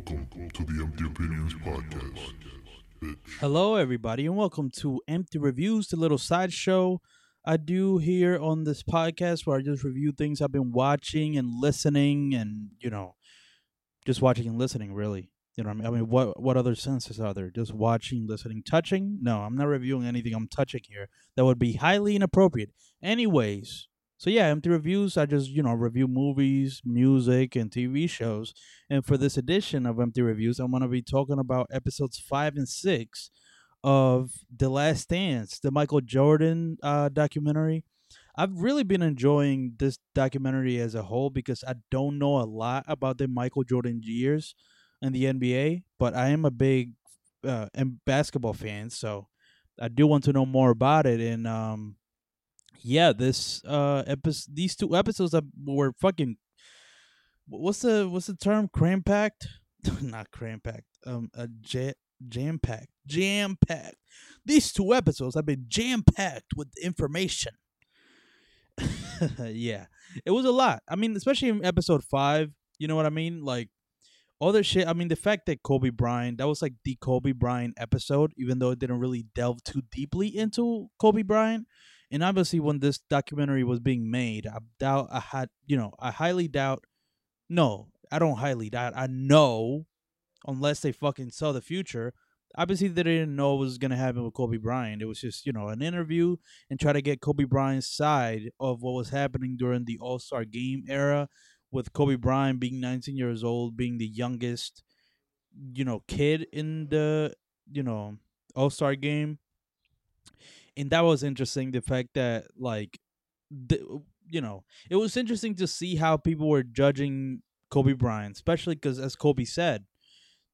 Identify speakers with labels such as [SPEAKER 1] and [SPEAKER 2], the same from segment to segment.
[SPEAKER 1] Welcome to the Empty Opinions Podcast. Bitch.
[SPEAKER 2] Hello, everybody, and welcome to Empty Reviews, the little sideshow I do here on this podcast where I just review things I've been watching and listening, and you know, just watching and listening. Really, you know, I mean, I mean, what what other senses are there? Just watching, listening, touching? No, I'm not reviewing anything I'm touching here. That would be highly inappropriate. Anyways, so yeah, empty reviews. I just you know review movies, music, and TV shows. And for this edition of empty reviews, I'm gonna be talking about episodes five and six of The Last Dance, the Michael Jordan uh, documentary. I've really been enjoying this documentary as a whole because I don't know a lot about the Michael Jordan years in the NBA, but I am a big uh, basketball fan, so I do want to know more about it. And um, yeah, this uh episode, these two episodes that were fucking. What's the what's the term? Cram packed? Not cram packed. Um, a j- jam packed. Jam packed. These two episodes have been jam packed with information. yeah, it was a lot. I mean, especially in episode five. You know what I mean? Like the shit. I mean, the fact that Kobe Bryant, that was like the Kobe Bryant episode, even though it didn't really delve too deeply into Kobe Bryant. And obviously, when this documentary was being made, I doubt I had, you know, I highly doubt. No, I don't highly doubt. I know, unless they fucking saw the future. Obviously, they didn't know what was gonna happen with Kobe Bryant. It was just, you know, an interview and try to get Kobe Bryant's side of what was happening during the All Star Game era, with Kobe Bryant being 19 years old, being the youngest, you know, kid in the, you know, All Star Game and that was interesting the fact that like the, you know it was interesting to see how people were judging kobe bryant especially because as kobe said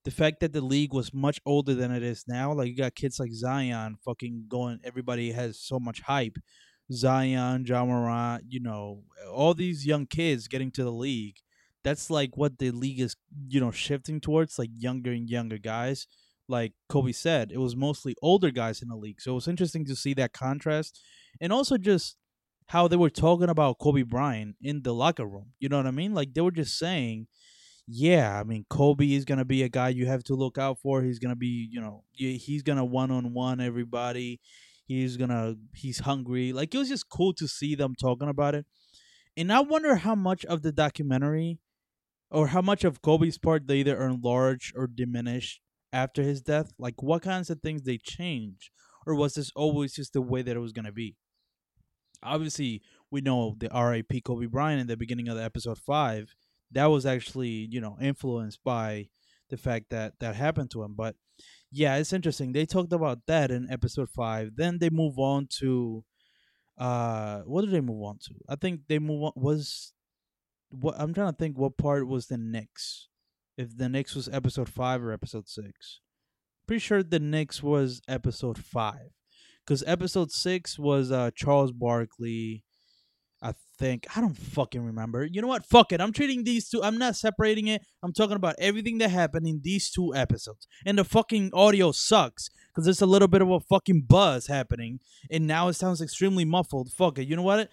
[SPEAKER 2] the fact that the league was much older than it is now like you got kids like zion fucking going everybody has so much hype. Zion ja morant you know all these young kids getting to the league. That's like what the league is you know shifting towards like younger and younger guys like Kobe said, it was mostly older guys in the league. So it was interesting to see that contrast and also just how they were talking about Kobe Bryant in the locker room. You know what I mean? Like they were just saying, yeah, I mean, Kobe is going to be a guy you have to look out for. He's going to be, you know, he's going to one on one everybody. He's going to, he's hungry. Like it was just cool to see them talking about it. And I wonder how much of the documentary or how much of Kobe's part they either enlarged or diminished after his death? Like, what kinds of things they change, or was this always just the way that it was gonna be? Obviously, we know the R.I.P. Kobe Bryant in the beginning of the episode five. That was actually, you know, influenced by the fact that that happened to him. But yeah, it's interesting. They talked about that in episode five. Then they move on to, uh, what did they move on to? I think they move on was, what I'm trying to think. What part was the Knicks? If the Knicks was episode five or episode six. Pretty sure the Knicks was episode five, because episode six was uh Charles Barkley. I think I don't fucking remember. You know what? Fuck it. I'm treating these two. I'm not separating it. I'm talking about everything that happened in these two episodes. And the fucking audio sucks because there's a little bit of a fucking buzz happening, and now it sounds extremely muffled. Fuck it. You know what?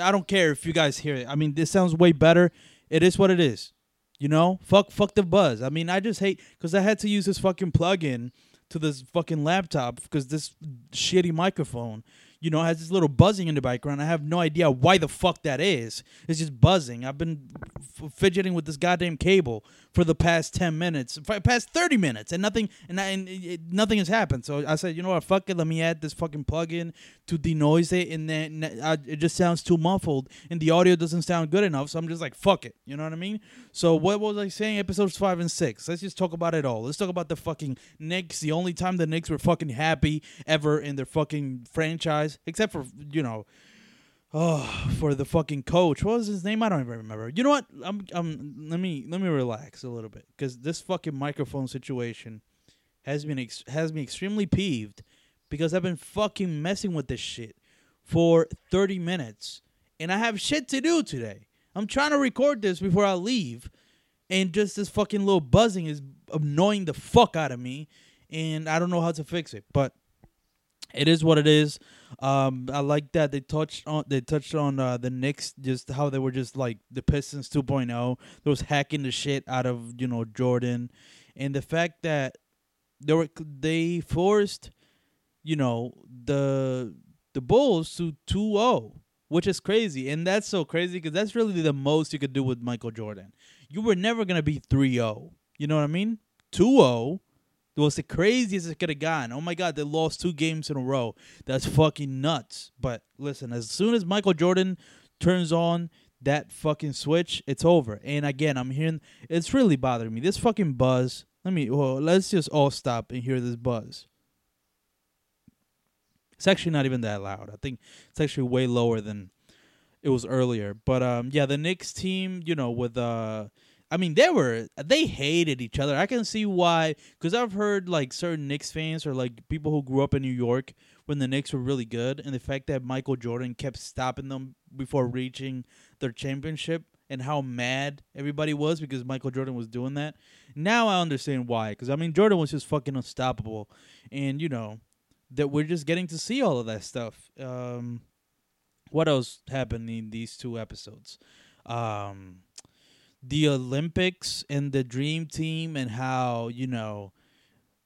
[SPEAKER 2] I don't care if you guys hear it. I mean, this sounds way better. It is what it is. You know, fuck, fuck the buzz. I mean, I just hate because I had to use this fucking plug-in to this fucking laptop because this shitty microphone you know, has this little buzzing in the background. I have no idea why the fuck that is. It's just buzzing. I've been f- fidgeting with this goddamn cable for the past ten minutes, past thirty minutes, and nothing, and, I, and it, nothing has happened. So I said, you know what, fuck it. Let me add this fucking plug-in to denoise it, and then uh, it just sounds too muffled, and the audio doesn't sound good enough. So I'm just like, fuck it. You know what I mean? So what was I saying? Episodes five and six. Let's just talk about it all. Let's talk about the fucking Knicks. The only time the Knicks were fucking happy ever in their fucking franchise, except for you know Oh, for the fucking coach. What was his name? I don't even remember. You know what? I'm I'm let me let me relax a little bit cuz this fucking microphone situation has been ex- has me extremely peeved because I've been fucking messing with this shit for 30 minutes and I have shit to do today. I'm trying to record this before I leave and just this fucking little buzzing is annoying the fuck out of me and I don't know how to fix it. But it is what it is. Um, I like that they touched on they touched on uh, the Knicks, just how they were just like the Pistons 2.0. They was hacking the shit out of you know Jordan, and the fact that they were they forced, you know the the Bulls to 2-0, which is crazy, and that's so crazy because that's really the most you could do with Michael Jordan. You were never gonna be 3-0. You know what I mean? 2-0 it was the craziest it could have gone. Oh my God, they lost two games in a row. That's fucking nuts. But listen, as soon as Michael Jordan turns on that fucking switch, it's over. And again, I'm hearing it's really bothering me. This fucking buzz. Let me. Well, let's just all stop and hear this buzz. It's actually not even that loud. I think it's actually way lower than it was earlier. But um, yeah, the Knicks team, you know, with uh I mean, they were they hated each other. I can see why, because I've heard like certain Knicks fans or like people who grew up in New York when the Knicks were really good, and the fact that Michael Jordan kept stopping them before reaching their championship, and how mad everybody was because Michael Jordan was doing that. Now I understand why, because I mean Jordan was just fucking unstoppable, and you know that we're just getting to see all of that stuff. Um, what else happened in these two episodes? Um, the Olympics and the Dream Team and how you know,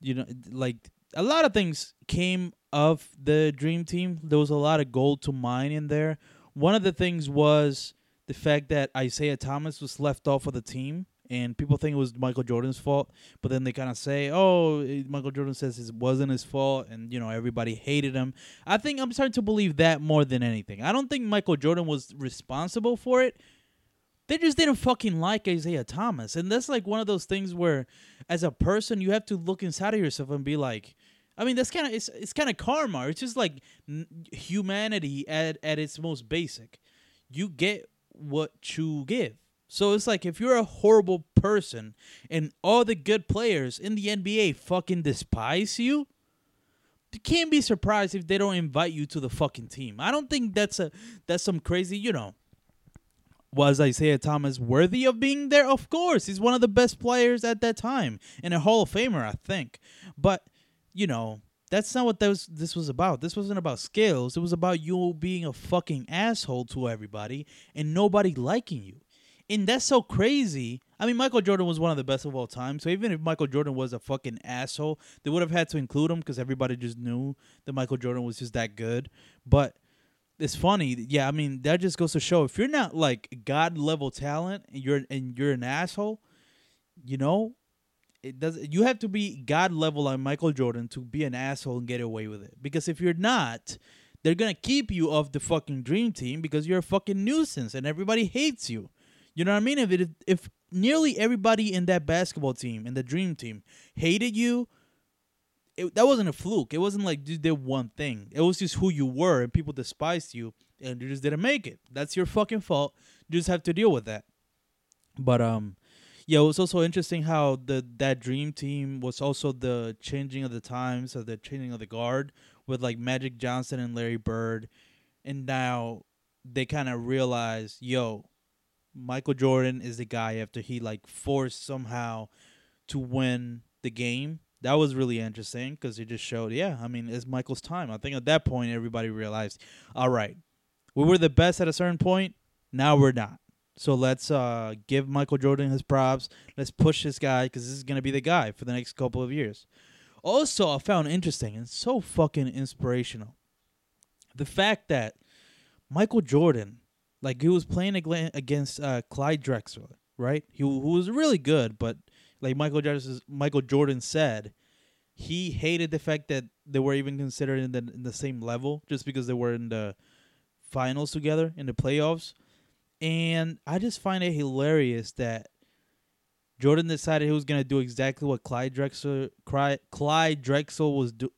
[SPEAKER 2] you know, like a lot of things came of the Dream Team. There was a lot of gold to mine in there. One of the things was the fact that Isiah Thomas was left off of the team, and people think it was Michael Jordan's fault. But then they kind of say, "Oh, Michael Jordan says it wasn't his fault," and you know everybody hated him. I think I'm starting to believe that more than anything. I don't think Michael Jordan was responsible for it they just didn't fucking like Isiah Thomas. And that's like one of those things where as a person you have to look inside of yourself and be like I mean that's kind of it's it's kind of karma. It's just like humanity at at its most basic. You get what you give. So it's like if you're a horrible person and all the good players in the NBA fucking despise you, you can't be surprised if they don't invite you to the fucking team. I don't think that's a that's some crazy, you know was Isiah Thomas worthy of being there? Of course, he's one of the best players at that time and a Hall of Famer, I think. But you know, that's not what this was about. This wasn't about skills. It was about you being a fucking asshole to everybody and nobody liking you. And that's so crazy. I mean, Michael Jordan was one of the best of all time. So even if Michael Jordan was a fucking asshole, they would have had to include him because everybody just knew that Michael Jordan was just that good. But it's funny. Yeah, I mean that just goes to show if you're not like god level talent and you're and you're an asshole, you know, it does. You have to be god level like Michael Jordan to be an asshole and get away with it. Because if you're not, they're gonna keep you off the fucking dream team because you're a fucking nuisance and everybody hates you. You know what I mean? If it, if nearly everybody in that basketball team in the dream team hated you it, that wasn't a fluke. It wasn't like you did one thing. It was just who you were, and people despised you, and you just didn't make it. That's your fucking fault. You just have to deal with that. But um, yeah, it was also interesting how the that dream team was also the changing of the times, or the changing of the guard with like Magic Johnson and Larry Bird, and now they kind of realize, yo, Michael Jordan is the guy after he like forced somehow to win the game that was really interesting because it just showed, yeah, I mean, it's Michael's time. I think at that point, everybody realized, all right, we were the best at a certain point. Now we're not. So let's uh, give Michael Jordan his props. Let's push this guy because this is going to be the guy for the next couple of years. Also, I found interesting and so fucking inspirational the fact that Michael Jordan, like he was playing against uh, Clyde Drexler, right? He who was really good, but like Michael Jordan, Michael Jordan said, he hated the fact that they were even considered in the in the same level just because they were in the finals together in the playoffs. And I just find it hilarious that Jordan decided he was gonna do exactly what Clyde Drexler Clyde Drexler was do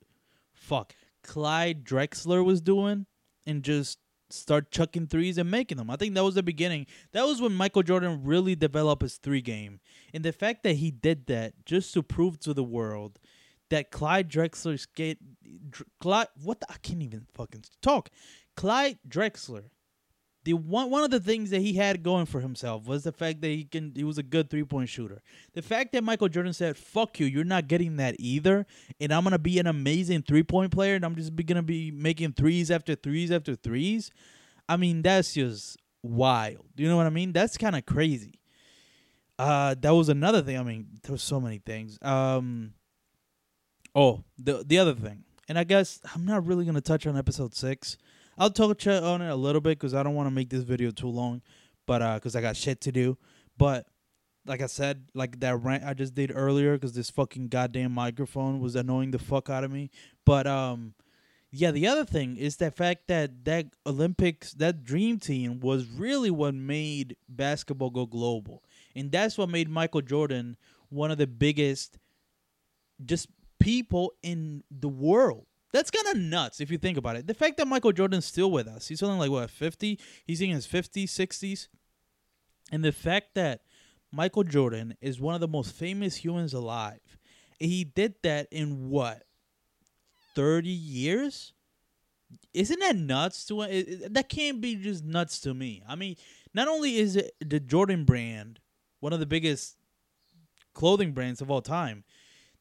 [SPEAKER 2] fuck Clyde Drexler was doing and just start chucking threes and making them. I think that was the beginning. That was when Michael Jordan really developed his three game. And the fact that he did that just to prove to the world that Clyde Drexler skate Clyde what the, I can't even fucking talk. Clyde Drexler the one one of the things that he had going for himself was the fact that he can he was a good three point shooter. The fact that Michael Jordan said, "Fuck you, you're not getting that either," and I'm gonna be an amazing three point player, and I'm just be, gonna be making threes after threes after threes. I mean, that's just wild. You know what I mean? That's kind of crazy. Uh, that was another thing. I mean, there was so many things. Um, oh, the the other thing, and I guess I'm not really gonna touch on episode six. I'll touch on it a little bit because I don't want to make this video too long, but uh, because I got shit to do. But like I said, like that rant I just did earlier, because this fucking goddamn microphone was annoying the fuck out of me. But um, yeah, the other thing is the fact that that Olympics, that dream team was really what made basketball go global. And that's what made Michael Jordan one of the biggest just people in the world. That's kind of nuts if you think about it. The fact that Michael Jordan's still with us, he's only like what, 50? He's in his 50s, 60s. And the fact that Michael Jordan is one of the most famous humans alive. He did that in what? 30 years? Isn't that nuts to that can't be just nuts to me. I mean, not only is it the Jordan brand one of the biggest clothing brands of all time,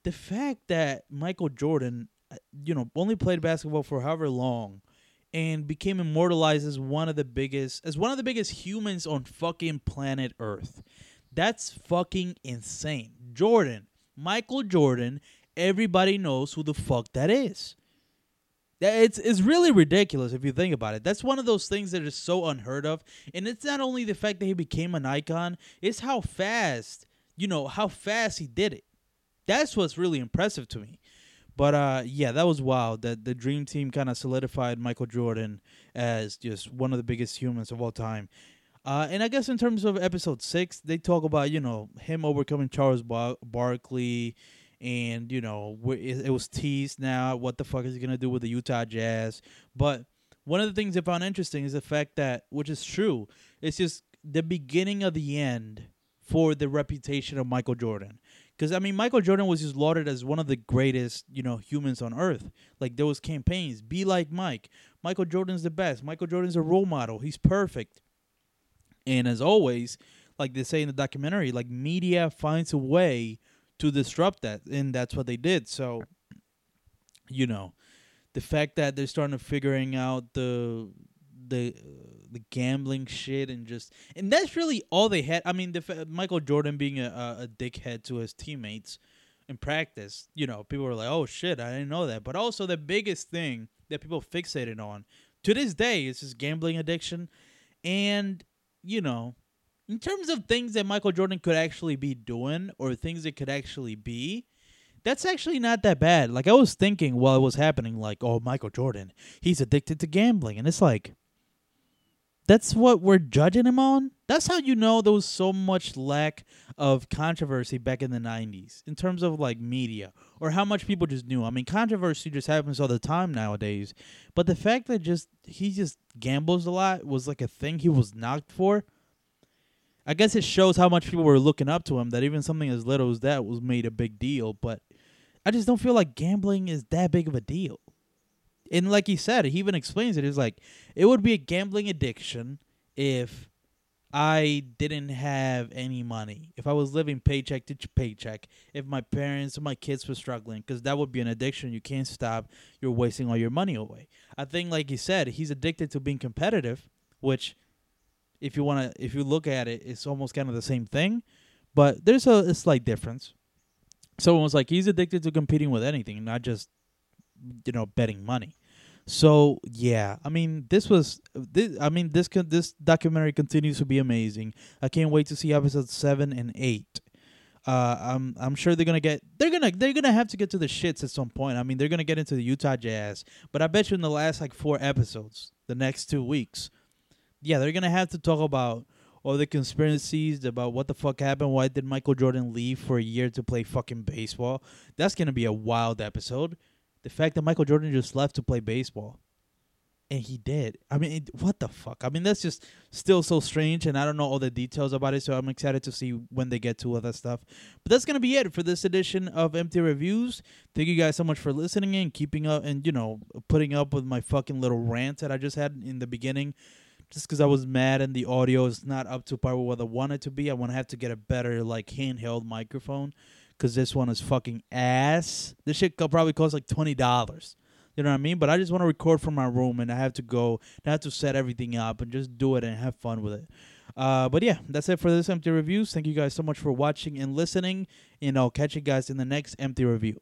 [SPEAKER 2] the fact that Michael Jordan, Uh, you know, only played basketball for however long and became immortalized as one of the biggest as one of the biggest humans on fucking planet Earth. That's fucking insane. Jordan, Michael Jordan everybody knows who the fuck that is. It's it's really ridiculous if you think about it. That's one of those things that is so unheard of, and it's not only the fact that he became an icon; it's how fast, you know, how fast he did it. That's what's really impressive to me. But uh, yeah, that was wild. That the Dream Team kind of solidified Michael Jordan as just one of the biggest humans of all time. Uh, and I guess in terms of episode six, they talk about you know him overcoming Charles Bar- Barkley and you know it, was teased now what the fuck is he gonna do with the Utah Jazz but one of the things I found interesting is the fact that which is true it's just the beginning of the end for the reputation of Michael Jordan because I mean Michael Jordan was just lauded as one of the greatest you know humans on earth. Like there was campaigns be like Mike. Michael Jordan's the best. Michael Jordan's a role model. He's perfect. And as always like they say in the documentary like media finds a way to disrupt that, and that's what they did. So, you know, the fact that they're starting to figuring out the the uh, the gambling shit and just and that's really all they had. I mean, the Michael Jordan being a, a, dickhead to his teammates in practice, you know, people were like, "Oh shit, I didn't know that." But also the biggest thing that people fixated on to this day is his gambling addiction, and you know, in terms of things that Michael Jordan could actually be doing or things it could actually be, that's actually not that bad. Like I was thinking while it was happening, like, oh, Michael Jordan, he's addicted to gambling, and it's like, that's what we're judging him on. That's how you know there was so much lack of controversy back in the '90s in terms of like media or how much people just knew. I mean, controversy just happens all the time nowadays, but the fact that just he just gambles a lot was like a thing he was knocked for. I guess it shows how much people were looking up to him that even something as little as that was made a big deal. But I just don't feel like gambling is that big of a deal. And like he said, he even explains it. It's like it would be a gambling addiction if I didn't have any money. If I was living paycheck to paycheck, if my parents or my kids were struggling, because that would be an addiction. You can't stop. You're wasting all your money away. I think, like he said, he's addicted to being competitive, which if you want to if you look at it it's almost kind of the same thing but there's a, a slight difference someone was like he's addicted to competing with anything not just you know betting money so yeah i mean this was this, i mean this this documentary continues to be amazing i can't wait to see episodes 7 and 8 uh, I'm I'm sure they're gonna get they're gonna they're gonna have to get to the shits at some point. I mean they're gonna get into the Utah Jazz, but I bet you in the last like four episodes, the next two weeks, yeah, they're gonna have to talk about all the conspiracies about what the fuck happened. Why did Michael Jordan leave for a year to play fucking baseball? That's gonna be a wild episode. The fact that Michael Jordan just left to play baseball, and he did. I mean, it, what the fuck? I mean, that's just still so strange, and I don't know all the details about it. So I'm excited to see when they get to other stuff. But that's gonna be it for this edition of Empty Reviews. Thank you guys so much for listening and keeping up, and you know, putting up with my fucking little rant that I just had in the beginning just because I was mad and the audio is not up to par with what I want it to be. I want to have to get a better like handheld microphone because this one is fucking ass. This shit probably cost like twenty dollars. You know what I mean? But I just want to record from my room and I have to go, I have to set everything up and just do it and have fun with it. Uh, but yeah, that's it for this empty reviews. Thank you guys so much for watching and listening, and I'll catch you guys in the next empty review.